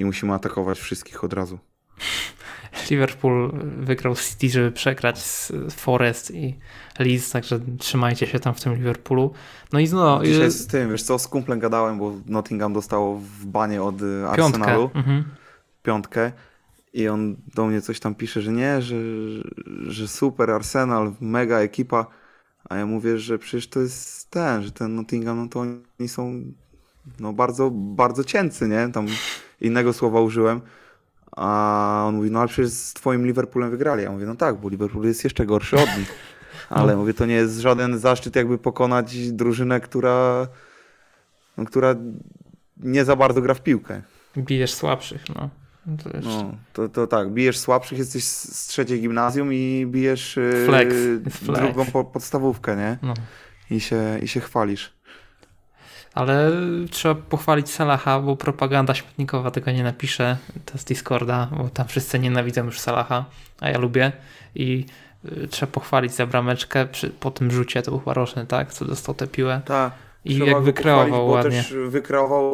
i musimy atakować wszystkich od razu. Liverpool wygrał City, żeby przegrać z Forest i Leeds, także trzymajcie się tam w tym Liverpoolu. No i znowu Dzisiaj y, z tym, wiesz co, z kumplem gadałem, bo Nottingham dostało w banie od piątkę. Arsenalu Mhm. piątkę i on do mnie coś tam pisze, że nie, że, że super Arsenal, mega ekipa, a ja mówię, że przecież to jest ten, że ten Nottingham, no to oni są no bardzo, bardzo cięcy, nie? Tam innego słowa użyłem. A on mówi, no ale przecież z twoim Liverpoolem wygrali. Ja mówię, no tak, bo Liverpool jest jeszcze gorszy od nich. Ale mówię, to nie jest żaden zaszczyt jakby pokonać drużynę, która, no, która nie za bardzo gra w piłkę. Bijesz słabszych, no. To jeszcze. No, to, to tak, bijesz słabszych, jesteś z trzeciej gimnazjum i bijesz yy, flex. drugą po, podstawówkę, nie? No. I się, I się chwalisz. Ale trzeba pochwalić Salaha, bo propaganda śmietnikowa tego nie napisze. To z Discorda, bo tam wszyscy nienawidzą już Salaha, a ja lubię. I y, trzeba pochwalić za brameczkę przy, po tym rzucie, to był chyba roczny, tak? Co dostał tę piłę. Tak. I jak wykreował ładnie. Bo też wykreował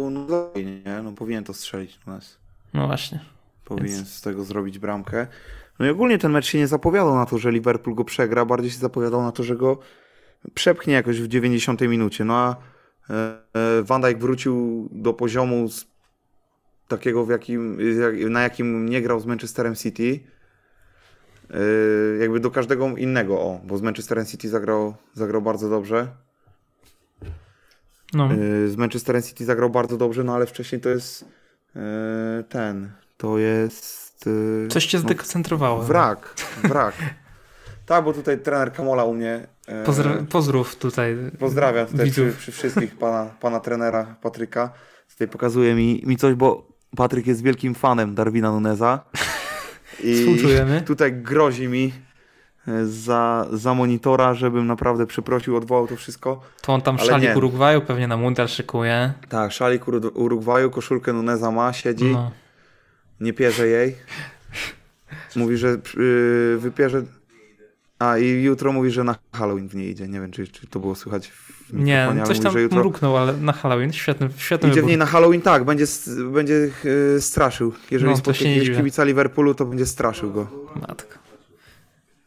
Nunezowi, nie? No powinien to strzelić Nunes. No właśnie. Powinien Więc- z tego zrobić bramkę. No i ogólnie ten mecz się nie zapowiadał na to, że Liverpool go przegra, bardziej się zapowiadał na to, że go przepchnie jakoś w 90 minucie. No a Van Dijk wrócił do poziomu takiego, w jakim, jak- na jakim nie grał z Manchesterem City. E, Jakby do każdego innego, o, bo z Manchesterem City zagrał, zagrał bardzo dobrze. No. Z Manchesterem City zagrał bardzo dobrze, no ale wcześniej to jest ten, to jest Coś cię no, zdekoncentrowało. wrak, wrak. tak, bo tutaj trener Kamola u mnie. Pozdra- pozdrów tutaj. Pozdrawiam tutaj przy, przy wszystkich pana, pana trenera Patryka. Tutaj pokazuje mi, mi coś, bo Patryk jest wielkim fanem Darwina Nuneza. I Współczujemy. tutaj grozi mi y, za, za monitora, żebym naprawdę przeprosił, odwołał to wszystko. To on tam Ale szalik nie. Urugwaju pewnie na mundial szykuje. Tak, szalik Uru- Urugwaju, koszulkę Nuneza ma, siedzi. No. Nie pierze jej. Mówi, że yy, wypierze. A i jutro mówi, że na Halloween w niej idzie. Nie wiem, czy, czy to było słychać w Nie, mikrofonie, coś mówi, tam że jutro mruknął, ale na Halloween. Świetny, świetny idzie w wybór. niej na Halloween, tak, będzie, będzie e, straszył. Jeżeli No, spotka jakiegoś kibica Liverpoolu, to będzie straszył go. Matko.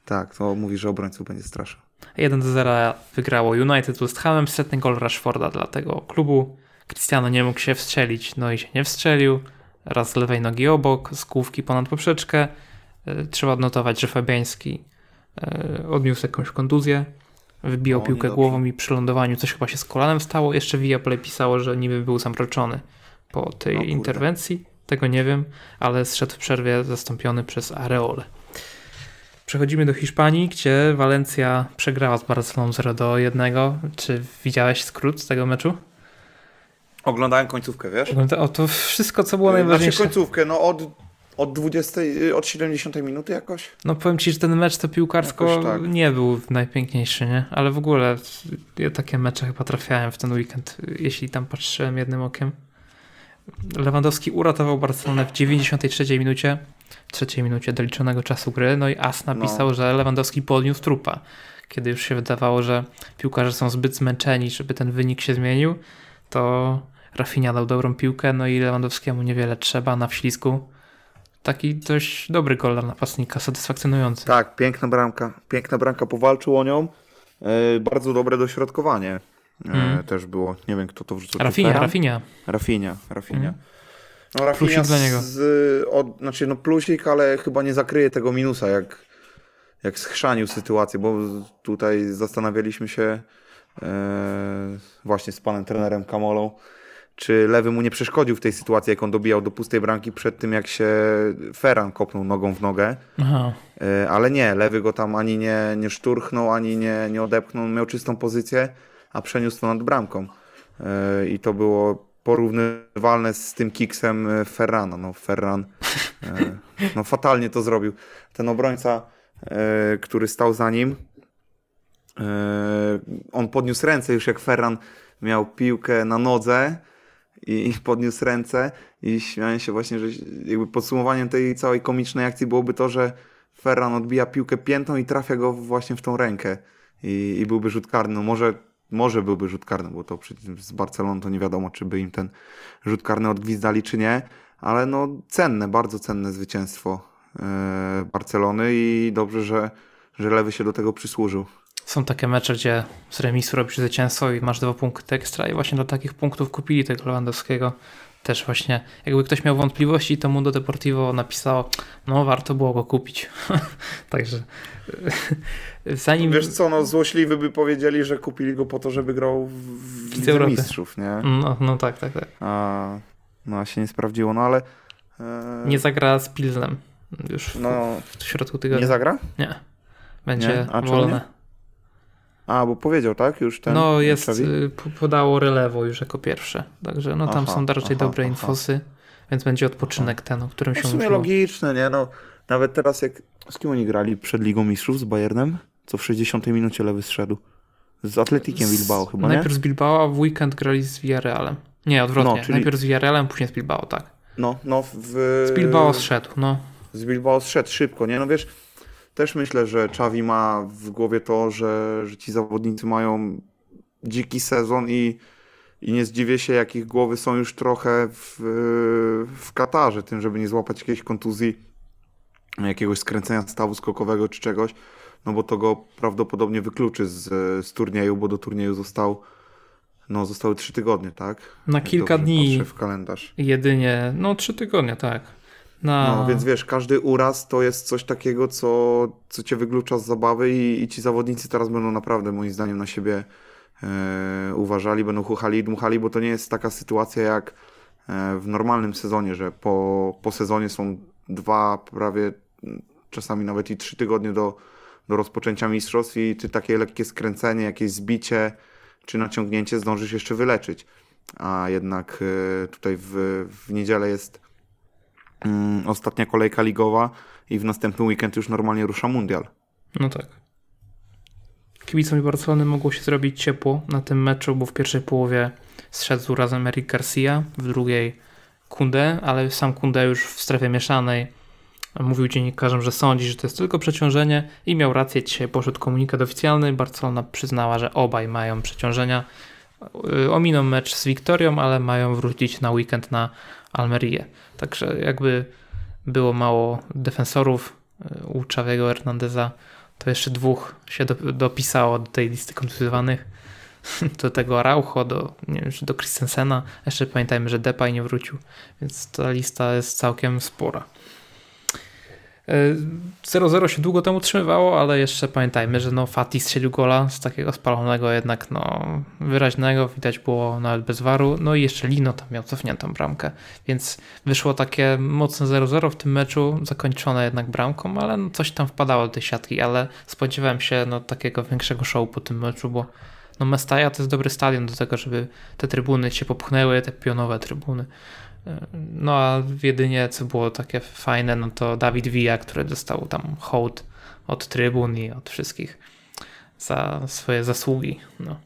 Tak, to mówi, że obrońców będzie straszył. 1 do 0 wygrało United West Hamem, setny gol Rashforda dla tego klubu. Cristiano nie mógł się wstrzelić, no i się nie wstrzelił. Raz z lewej nogi obok, z główki ponad poprzeczkę. E, Trzeba odnotować, że Fabiański odniósł jakąś kontuzję. Wybijał O, piłkę głową i przy lądowaniu coś chyba się z kolanem stało. Jeszcze Viaplay pisało, że niby był zamroczony po tej O kurde. interwencji. Tego nie wiem, ale zszedł w przerwie zastąpiony przez Areole. Przechodzimy do Hiszpanii, gdzie Walencja przegrała z Barceloną 0 do 1. Czy widziałeś skrót z tego meczu? Oglądałem końcówkę, wiesz? O, to wszystko, co było Znaczy najważniejsze. końcówkę, no od, od 20, y, od 70 minuty jakoś? No powiem ci, że ten mecz to piłkarsko tak. nie był najpiękniejszy, nie? Ale w ogóle ja takie mecze chyba trafiałem w ten weekend, jeśli tam patrzyłem jednym okiem. Lewandowski uratował Barcelonę w 93 minucie, trzeciej minucie doliczonego czasu gry, no i As napisał, że Lewandowski podniósł trupa. Kiedy już się wydawało, że piłkarze są zbyt zmęczeni, żeby ten wynik się zmienił, to Rafinha dał dobrą piłkę, no i Lewandowskiemu niewiele trzeba na wślizgu. Taki dość dobry gol dla napastnika, satysfakcjonujący. Tak, piękna bramka. Piękna bramka, powalczył o nią. E, bardzo dobre dośrodkowanie. E, Mm. Też było, nie wiem kto to wrzucił. Ferran? Rafinha. Rafinha, Rafinha. Mm. No Plusik dla niego. Z, od, znaczy no plusik, ale chyba nie zakryje tego minusa, jak, jak schrzanił sytuację, bo tutaj zastanawialiśmy się e, właśnie z panem trenerem Kamolą, czy lewy mu nie przeszkodził w tej sytuacji, jak on dobijał do pustej bramki przed tym, jak się Ferran kopnął nogą w nogę. Aha. E, Ale nie, lewy go tam ani nie, nie szturchnął, ani nie, nie odepchnął. Miał czystą pozycję, a przeniósł to nad bramką. E, I to było porównywalne z tym kiksem e, Ferrana. No, Ferran no, fatalnie to zrobił. Ten obrońca, który stał za nim, on podniósł ręce już jak Ferran miał piłkę na nodze i podniósł ręce i śmiałem się właśnie, że jakby podsumowaniem tej całej komicznej akcji byłoby to, że Ferran odbija piłkę piętą i trafia go właśnie w tą rękę i, i byłby rzut karny. No może, może byłby rzut karny, bo to przecież z Barceloną to nie wiadomo, czy by im ten rzut karny odgwizdali, czy nie, ale no cenne, bardzo cenne zwycięstwo e, Barcelony i dobrze, że, że Lewy się do tego przysłużył. Są takie mecze, gdzie z remisu robisz zwycięstwo i masz dwa punkty ekstra i właśnie do takich punktów kupili tego Lewandowskiego. Też właśnie, jakby ktoś miał wątpliwości, to Mundo Deportivo napisało, no warto było go kupić. Także zanim... Wiesz co, no złośliwy by powiedzieli, że kupili go po to, żeby grał w, Lidze. Mistrzów, nie? No, no tak, tak, tak. A, no a się nie sprawdziło, no ale e, Nie zagra z Pilzem już w, no, w środku tygodnia. nie zagra? Nie. Będzie Nie? A wolne. Nie? A, bo powiedział, tak? Już ten no jest, y, po- podało relewo już jako pierwsze. Także no tam Aha, są raczej aha, dobre aha. infosy, więc będzie odpoczynek ten, o którym No się w sumie mówiło. logiczne, nie? No, nawet teraz jak... Z kim oni grali przed Ligą Mistrzów? Z Bayernem? Co w 60 minucie lewy zszedł. Z Atletikiem Z- Bilbao chyba, nie? Najpierw z Bilbao, a w weekend grali z Villarrealem. Nie, odwrotnie. No, czyli- Najpierw z Villarrealem, później z Bilbao, tak. No, no w... Z Bilbao zszedł, no. z Bilbao zszedł szybko, nie? No wiesz, też myślę, że Xavi ma w głowie to, że, że ci zawodnicy mają dziki sezon i, i nie zdziwię się, jak ich głowy są już trochę w, w Katarze, tym, żeby nie złapać jakiejś kontuzji, jakiegoś skręcenia stawu skokowego czy czegoś, no bo to go prawdopodobnie wykluczy z, z turnieju, bo do turnieju został, no zostały trzy tygodnie, tak? Na kilka dobrze dni w kalendarz. jedynie, no trzy tygodnie, tak. Na... No, więc wiesz, każdy uraz to jest coś takiego, co, co cię wyglucza z zabawy i, i ci zawodnicy teraz będą naprawdę, moim zdaniem, na siebie e, uważali, będą chuchali i dmuchali, bo to nie jest taka sytuacja jak e, w normalnym sezonie, że po, po sezonie są dwa, prawie czasami nawet i trzy tygodnie do, do rozpoczęcia mistrzostw i ty takie lekkie skręcenie, jakieś zbicie czy naciągnięcie zdążysz jeszcze wyleczyć. A jednak e, tutaj w, w niedzielę jest ostatnia kolejka ligowa i w następny weekend już normalnie rusza mundial. No tak. Kibicom Barcelony mogło się zrobić ciepło na tym meczu, bo w pierwszej połowie zszedł razem Eric Garcia, w drugiej Kunde, ale sam Kunde już w strefie mieszanej Mówił dziennikarzom, że sądzi, że to jest tylko przeciążenie i miał rację. Dzisiaj poszedł komunikat oficjalny. Barcelona przyznała, że obaj mają przeciążenia. Y, ominą mecz z Wiktorią, ale mają wrócić na weekend na Almerię. Także jakby było mało defensorów y, u Czawiego Hernandeza, to jeszcze dwóch się do, dopisało do tej listy kontuzjowanych. Do tego Araujo, do, do Christensena. Jeszcze pamiętajmy, że Depay nie wrócił, więc ta lista jest całkiem spora. 0-0 się długo temu utrzymywało, ale jeszcze pamiętajmy, że no Fati strzelił gola z takiego spalonego jednak no wyraźnego, widać było nawet bez waru, no i jeszcze Lino tam miał cofniętą bramkę, więc wyszło takie mocne 0-0 w tym meczu, zakończone jednak bramką, ale no coś tam wpadało do tej siatki, ale spodziewałem się no takiego większego show po tym meczu, bo no Mestaja to jest dobry stadion do tego, żeby te trybuny się popchnęły, te pionowe trybuny. No a jedynie co było takie fajne, no to Dawid Villa, który dostał tam hołd od trybun i od wszystkich za swoje zasługi. No.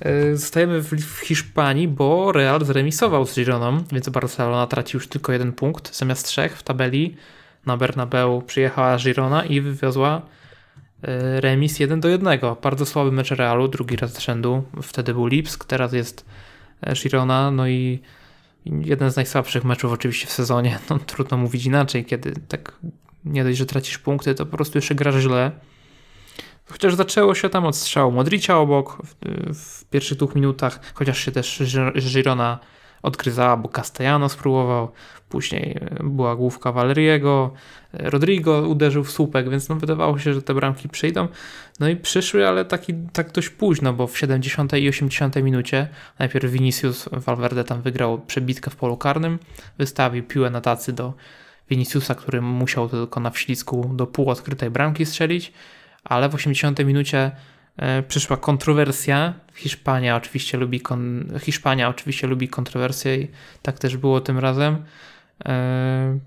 E, zostajemy w Hiszpanii, bo Real zremisował z Gironą, więc Barcelona traci już tylko jeden punkt zamiast trzech w tabeli. Na Bernabeu przyjechała Girona i wywiozła e, remis 1 do 1. Bardzo słaby mecz Realu, drugi raz z rzędu. Wtedy był Lipsk, teraz jest e, Girona, no i jeden z najsłabszych meczów oczywiście w sezonie. No, trudno mówić inaczej, kiedy tak nie dość, że tracisz punkty, to po prostu jeszcze grasz źle. Chociaż zaczęło się tam od strzału Modricia obok w, w pierwszych dwóch minutach, chociaż się też Girona odgryzała, bo Castellano spróbował, później była główka Valeriego, Rodrigo uderzył w słupek, więc no wydawało się, że te bramki przyjdą. No i przyszły, ale taki, tak dość późno, bo w 70 i 80 minucie najpierw Vinicius Valverde tam wygrał przebitkę w polu karnym, wystawił piłę na tacy do Viniciusa, który musiał tylko na wślizgu do półodkrytej bramki strzelić, ale w 80 minucie przyszła kontrowersja. Hiszpania oczywiście lubi kon... Hiszpania oczywiście lubi kontrowersje i tak też było tym razem. E...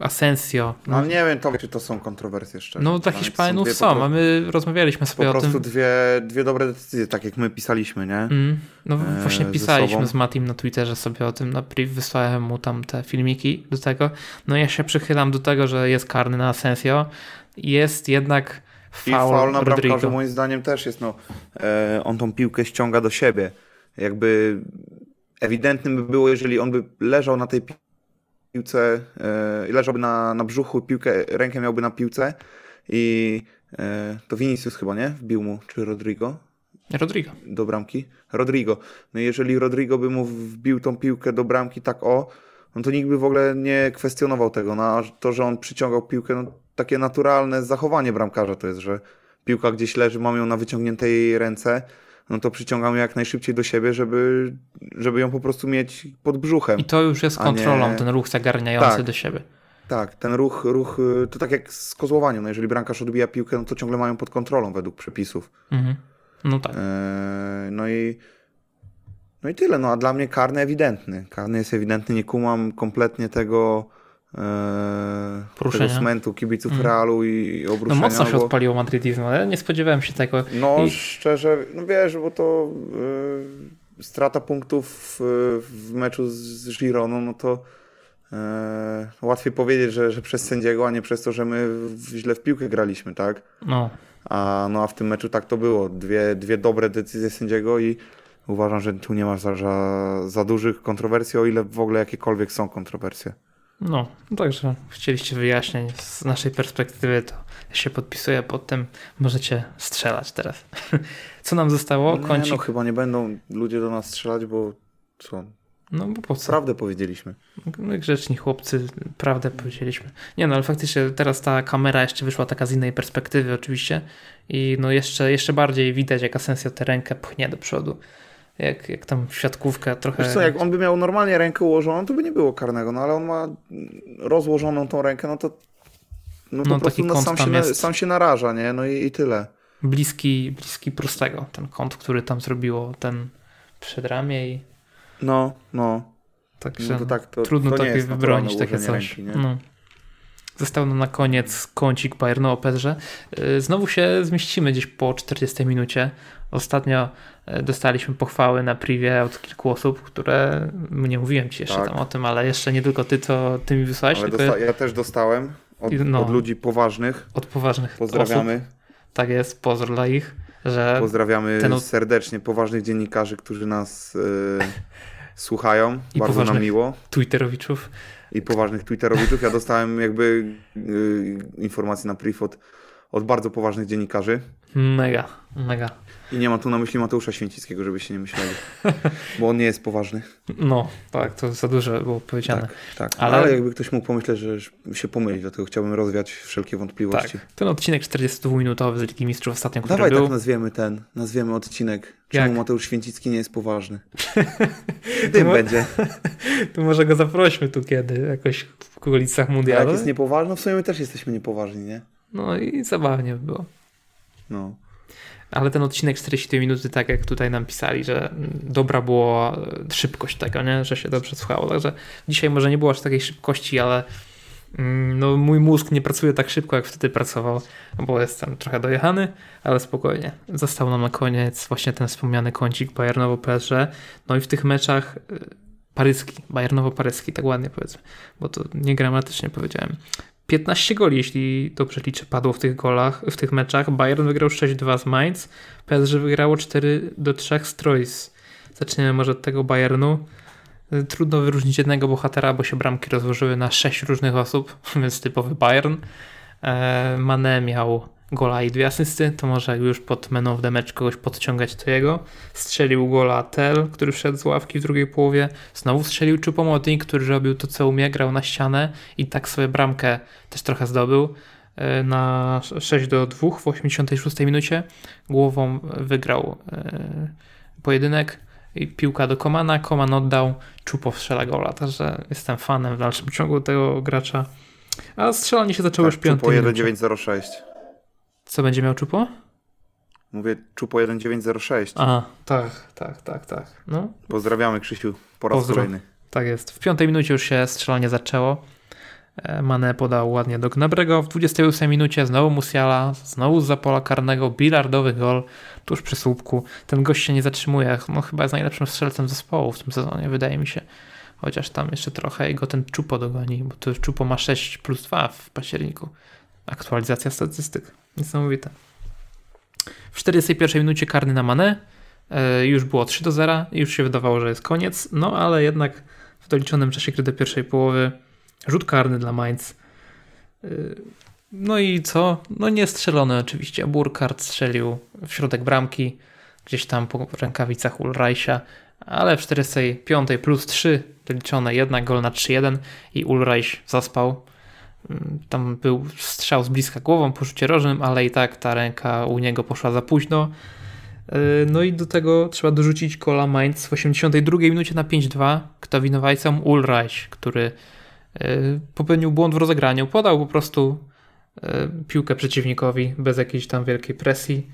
Asensio. No ale nie wiem, to, czy to są kontrowersje jeszcze. No dla Hiszpanów są, są a my rozmawialiśmy sobie o tym. Po prostu dwie, dwie dobre decyzje, tak jak my pisaliśmy, nie? Mm, no e, właśnie pisaliśmy z Matim na Twitterze sobie o tym, na priv wysłałem mu tam te filmiki do tego. No ja się przychylam do tego, że jest karny na Asensio. Jest jednak i faul na bramkarzu moim zdaniem też jest, no, e, on tą piłkę ściąga do siebie. Jakby ewidentnym by było, jeżeli on by leżał na tej piłce, e, leżałby na, na brzuchu, piłkę, rękę miałby na piłce i e, to Vinicius chyba, nie? Wbił mu, czy Rodrigo? Rodrigo. Do bramki? Rodrigo. No jeżeli Rodrigo by mu wbił tą piłkę do bramki tak o, no to nikt by w ogóle nie kwestionował tego. No, a to, że on przyciągał piłkę, no takie naturalne zachowanie bramkarza to jest, że piłka gdzieś leży, mam ją na wyciągniętej ręce, no to przyciągam ją jak najszybciej do siebie, żeby, żeby ją po prostu mieć pod brzuchem. I to już jest kontrolą, nie... ten ruch zagarniający tak, do siebie. Tak, ten ruch, ruch, to tak jak z kozłowaniem, no jeżeli bramkarz odbija piłkę, no to ciągle mają pod kontrolą według przepisów. Mhm. No tak. E, no i no i tyle, no a dla mnie karny ewidentny. Karny jest ewidentny, nie kumam kompletnie tego Eee, tego smentu kibiców mm. Realu i obruszenia. No mocno się bo... odpaliło madrydyzm, ale nie spodziewałem się tego. No I... szczerze, no wiesz, bo to yy, strata punktów w, w meczu z Gironą, no to yy, łatwiej powiedzieć, że, że przez sędziego, a nie przez to, że my w, źle w piłkę graliśmy, tak? No. A, no a w tym meczu tak to było. Dwie, dwie dobre decyzje sędziego i uważam, że tu nie ma za, za, za dużych kontrowersji, o ile w ogóle jakiekolwiek są kontrowersje. No, także chcieliście wyjaśnień z naszej perspektywy, to się podpisuję pod tym. Możecie strzelać teraz. Co nam zostało? Kącik. Nie, no chyba nie będą ludzie do nas strzelać, bo co? No bo po co? Prawdę powiedzieliśmy. My grzeczni chłopcy, prawdę powiedzieliśmy. Nie no, ale faktycznie teraz ta kamera jeszcze wyszła taka z innej perspektywy oczywiście i no jeszcze, jeszcze bardziej widać jak Asensio tę rękę pchnie do przodu jak, jak tam siatkówka trochę... Wiesz co, jak on by miał normalnie rękę ułożoną, to by nie było karnego, no ale on ma rozłożoną tą rękę, no to no, no, po prostu no, sam, się, sam się naraża, nie? No i, i tyle. Bliski, bliski prostego, ten kąt, który tam zrobiło ten przedramię i... No, no. Także no to tak, to, trudno to tak wybronić takie coś. Ręki, no. Został nam na koniec kącik Bayernu o Pedrze. Y, znowu się zmieścimy gdzieś po 40 minucie. Ostatnio y, dostaliśmy pochwały na privie od kilku osób, które nie mówiłem ci jeszcze tak. tam o tym, ale jeszcze nie tylko ty, to ty mi wysłałeś. Tylko... ja też dostałem od, no, od, ludzi poważnych. Od poważnych Pozdrawiamy. Osób. Tak jest, pozdro dla ich. Że Pozdrawiamy ten... serdecznie poważnych dziennikarzy, którzy nas yy, słuchają. I Bardzo nam miło. Twitterowiczów i poważnych Twitterowiczów. Ja dostałem jakby yy, informacje na priv od, od bardzo poważnych dziennikarzy. Mega, mega. I nie ma tu na myśli Mateusza Święcickiego, żebyście nie myśleli, bo on nie jest poważny. No, tak, to za dużo było powiedziane. Tak, tak. Ale... Ale jakby ktoś mógł pomyśleć, że się pomyli, dlatego chciałbym rozwiać wszelkie wątpliwości. Tak. Ten odcinek 42-minutowy z Ligi Mistrzów ostatnio, który Dawaj był... tak nazwiemy ten, nazwiemy odcinek. Czemu Jak? Mateusz Święcicki nie jest poważny? Tym mo... będzie. to może go zaprośmy tu kiedy, jakoś w okolicach mundialu. jak jest niepoważny, no w sumie my też jesteśmy niepoważni, nie? No i zabawnie by było. No. Ale ten odcinek 42 minuty, tak jak tutaj nam pisali, że dobra była szybkość tego, nie? że się dobrze słuchało. Także dzisiaj może nie było aż takiej szybkości, ale mm, no, mój mózg nie pracuje tak szybko, jak wtedy pracował, bo jestem trochę dojechany, ale spokojnie. Został nam na koniec właśnie ten wspomniany kącik Bayernowo-PSG. No i w tych meczach y, paryski, Bayernowo-paryski, tak ładnie powiedzmy, bo to nie gramatycznie powiedziałem. 15 goli, jeśli dobrze liczę, padło w tych golach, w tych meczach. Bayern wygrał 6-2 z Mainz, PSG wygrało 4-3 z Troyes. Zaczniemy może od tego Bayernu. Trudno wyróżnić jednego bohatera, bo się bramki rozłożyły na 6 różnych osób, więc typowy Bayern. E, Mane miał gola i dwie asysty, to może już pod of the match kogoś podciągać to jego. Strzelił gola Tel, który wszedł z ławki w drugiej połowie. Znowu strzelił Choupo-Moting, który robił to co umie, grał na ścianę i tak sobie bramkę też trochę zdobył e, na 6 do 2 w 86 minucie. Głową wygrał e, pojedynek i piłka do Komana. Koman oddał, Czupo strzela gola, także jestem fanem w dalszym ciągu tego gracza. A strzelanie się zaczęło tak, już piąty. Po 1.906. Co będzie miał Czupo? Mówię Czupo 1906. A, tak, tak, tak, tak. No. Pozdrawiamy Krzysiu po raz Pozdro. kolejny. Tak jest. W piątej minucie już się strzelanie zaczęło. E, Mane podał ładnie do Gnabrego. W 28 minucie znowu Musiala, znowu z zapola karnego, bilardowy gol tuż przy słupku. Ten gość się nie zatrzymuje. No chyba jest najlepszym strzelcem zespołu w tym sezonie, wydaje mi się. Chociaż tam jeszcze trochę i go ten Czupo dogoni, bo to Czupo ma 6 plus 2 w październiku. Aktualizacja statystyk. Niesamowite. W 41 minucie karny na Mane. E, już było 3 do 0. Już się wydawało, że jest koniec. No ale jednak w doliczonym czasie gry do pierwszej połowy rzut karny dla Mainz. E, no i co? No nie strzelony oczywiście. Burkhardt strzelił w środek bramki, gdzieś tam po rękawicach Ulreicha, ale w 45 plus 3 doliczone jednak gol na 3-1 i Ulreich zaspał. Tam był strzał z bliska głową po rzucie rożnym, ale i tak ta ręka u niego poszła za późno. E, no i do tego trzeba dorzucić kola Mainz w 82 minucie na 5-2. Kto winowajcą? Ulreich, który e, popełnił błąd w rozegraniu. Podał po prostu e, piłkę przeciwnikowi bez jakiejś tam wielkiej presji.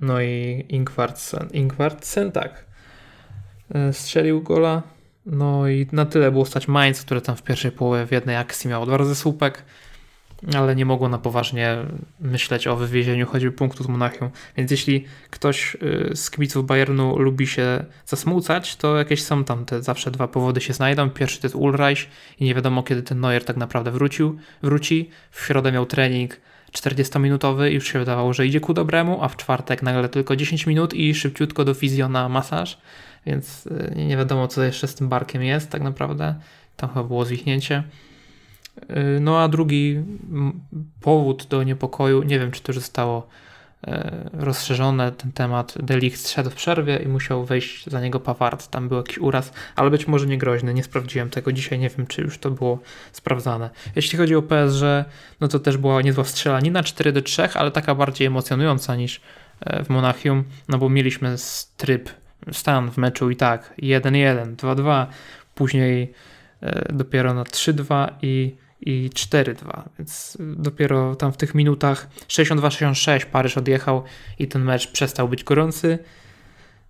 No i Ingwartsen, Ingwartsen tak, strzelił gola no i na tyle było stać Mainz, które tam w pierwszej połowie w jednej akcji miało dwa razy słupek, ale nie mogło na poważnie myśleć o wywiezieniu choćby punktu z Monachium. Więc jeśli ktoś y, z kibiców Bayernu lubi się zasmucać, to jakieś są tam te zawsze dwa powody się znajdą. Pierwszy to jest Ulreich i nie wiadomo kiedy ten Neuer tak naprawdę wrócił, wróci. W środę miał trening 40-minutowy i już się wydawało, że idzie ku dobremu, a w czwartek nagle tylko 10 minut i szybciutko do fizjo na masaż więc y, nie wiadomo, co jeszcze z tym barkiem jest tak naprawdę. Tam chyba było zwichnięcie. Y, no a drugi powód do niepokoju, nie wiem, czy to zostało e, rozszerzone, ten temat. Delikt szedł w przerwie i musiał wejść za niego Pawart. Tam był jakiś uraz, ale być może nie groźny. Nie sprawdziłem tego dzisiaj, nie wiem, czy już to było sprawdzane. Jeśli chodzi o PSG, no to też była niezła strzelanina 4 do 3, ale taka bardziej emocjonująca niż w Monachium, no bo mieliśmy tryb stan w meczu i tak 1-1, 2-2, później e, dopiero na 3-2 i, i 4-2, więc dopiero tam w tych minutach 62-66 Paryż odjechał i ten mecz przestał być gorący.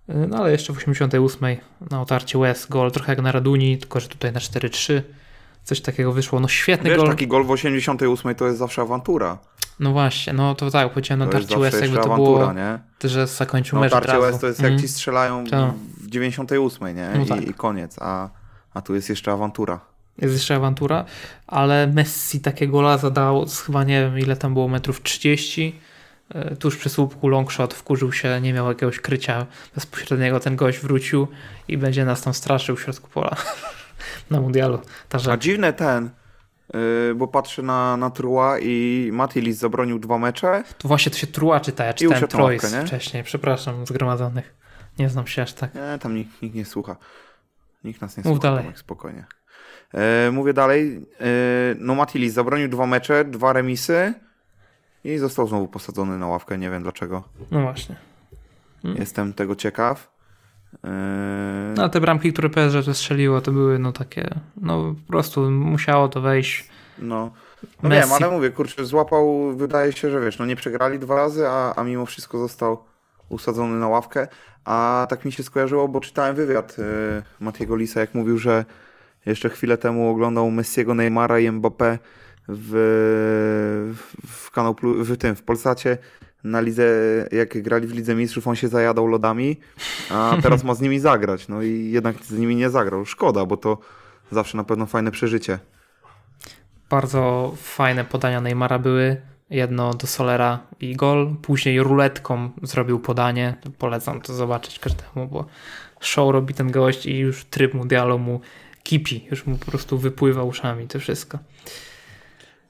E, no ale jeszcze w 88 na otarcie łez gol, trochę jak na Raduni, tylko że tutaj na 4-3, coś takiego wyszło. No świetny Wiesz, gol. taki gol w 88 to jest zawsze awantura. No właśnie, no to tak, powiedziałem, no To Darci West zawsze jakby to awantura, było, nie? że zakończył No mecz razu. West to jest jak Mm. ci strzelają Tak. w 98, nie? No I, tak. I koniec, a, a tu jest jeszcze awantura. jest jeszcze awantura, ale Messi takie gola zadał z chyba nie wiem ile tam było metrów 30, e, tuż przy słupku longshot, wkurzył się, nie miał jakiegoś krycia bezpośredniego, ten gość wrócił i będzie nas tam straszył w środku pola na mundialu. Także A dziwne ten, bo patrzę na, na Trua i Matilis zabronił dwa mecze. to właśnie to się Trua czyta, ja czytałem Trois wcześniej, przepraszam, zgromadzonych. Nie znam się aż tak. Nie, tam nikt, nikt nie słucha. Nikt nas nie Mów słucha. dalej. Tomek, spokojnie. E, mówię dalej. E, no Matilis zabronił dwa mecze, dwa remisy i został znowu posadzony na ławkę. Nie wiem dlaczego. No właśnie. Mm. Jestem tego ciekaw. E, No a te bramki, które PSG strzeliło, to były no takie, no po prostu musiało to wejść. no, no Messi. wiem, ale mówię, kurczę, złapał, wydaje się, że wiesz, no nie przegrali dwa razy, a, a mimo wszystko został usadzony na ławkę. A tak mi się skojarzyło, bo czytałem wywiad e, Matiego Lisa, jak mówił, że jeszcze chwilę temu oglądał Messiego, Neymara i Mbappé w, w, kanał, w tym, w Polsacie na lidze, jak grali w Lidze Mistrzów, on się zajadał lodami, a teraz ma z nimi zagrać. No i jednak z nimi nie zagrał. Szkoda, bo to zawsze na pewno fajne przeżycie. Bardzo fajne podania Neymara były. Jedno do Solera i gol. Później ruletką zrobił podanie. Polecam to zobaczyć każdemu, bo show robi ten gość i już tryb mundialu mu kipi. Już mu po prostu wypływa uszami to wszystko.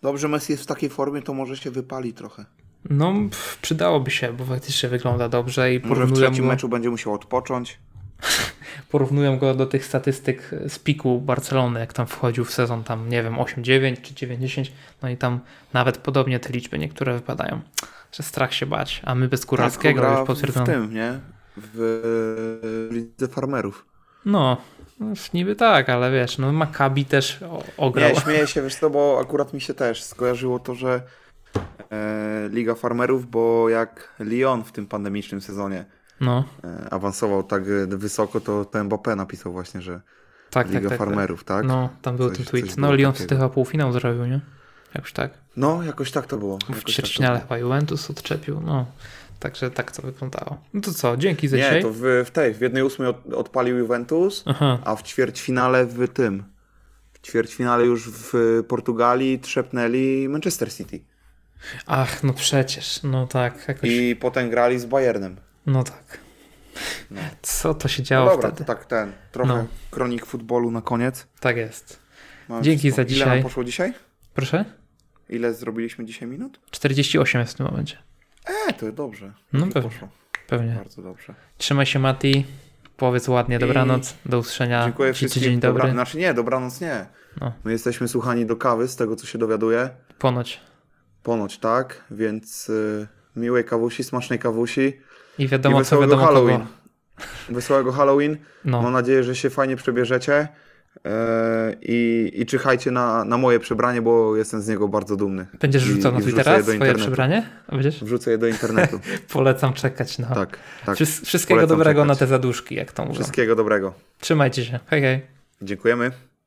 Dobrze, Messi jest w takiej formie, to może się wypali trochę. No, pff, przydałoby się, bo faktycznie wygląda dobrze i Może w trzecim go, meczu będzie musiał odpocząć. porównują go do tych statystyk z piku Barcelony, jak tam wchodził w sezon tam, nie wiem, 8-9 czy 9-10, no i tam nawet podobnie te liczby niektóre wypadają, że strach się bać, a my bez Kurackiego Tak, już w potwierdzone. tym, nie? W Lidze Farmerów. No, no, niby tak, ale wiesz, no Maccabi też ograł. Nie, śmieję się, wiesz co, bo akurat mi się też skojarzyło to, że Liga Farmerów, bo jak Lyon w tym pandemicznym sezonie No, e, awansował tak e, wysoko, to ten Mbappé napisał właśnie, że tak, Liga tak, tak, tak. Farmerów, tak? No, tam był Coś- ten tweet. No, Lyon takiego. chyba półfinał zrobił, nie? Jakoś tak. No, jakoś tak to było. W jakoś tak ćwierćfinale chyba Juventus odczepił, no. Także tak to wyglądało. No to co, dzięki za Nie, dzisiaj. to w, w tej, w jednej ósmej od, odpalił Juventus, Aha, a w ćwierćfinale w tym, w ćwierćfinale już w Portugalii trzepnęli Manchester City. Ach, no przecież, no tak, jakoś, I potem grali z Bayernem. no tak. No. Co to się No działo dobra, wtedy? to tak ten, trochę No. kronik futbolu na koniec. Tak jest. Mamy Dzięki wszystko. za Ile dzisiaj. nam poszło dzisiaj? Proszę? Ile zrobiliśmy dzisiaj minut? 48 jest w tym momencie. E, to dobrze. No pewnie. poszło. Pewnie. Bardzo dobrze. Trzymaj się, Mati. Powiedz ładnie dobranoc. Do usłyszenia. Dziękuję Ci wszystkim. Dzień dobry. Dobra, znaczy nie, dobranoc nie. No. My jesteśmy słuchani do kawy, z tego co się dowiaduję. Ponoć. Ponoć tak, więc y, miłej kawusi, smacznej kawusi I wiadomo, i co wiadomo Halloween. kogo. Wesołego Halloween. No. Mam nadzieję, że się fajnie przebierzecie. e, I, I czyhajcie na, na moje przebranie, bo jestem z niego bardzo dumny. Będziesz I- na Twittera swoje internetu. przebranie? Będziesz? Wrzucę je do internetu. Polecam czekać. No. tak, tak. Wszys- wszystkiego Polecam dobrego czekać. na te zaduszki, jak to mówią. Wszystkiego dobrego. Trzymajcie się. Hej, hej. Dziękujemy.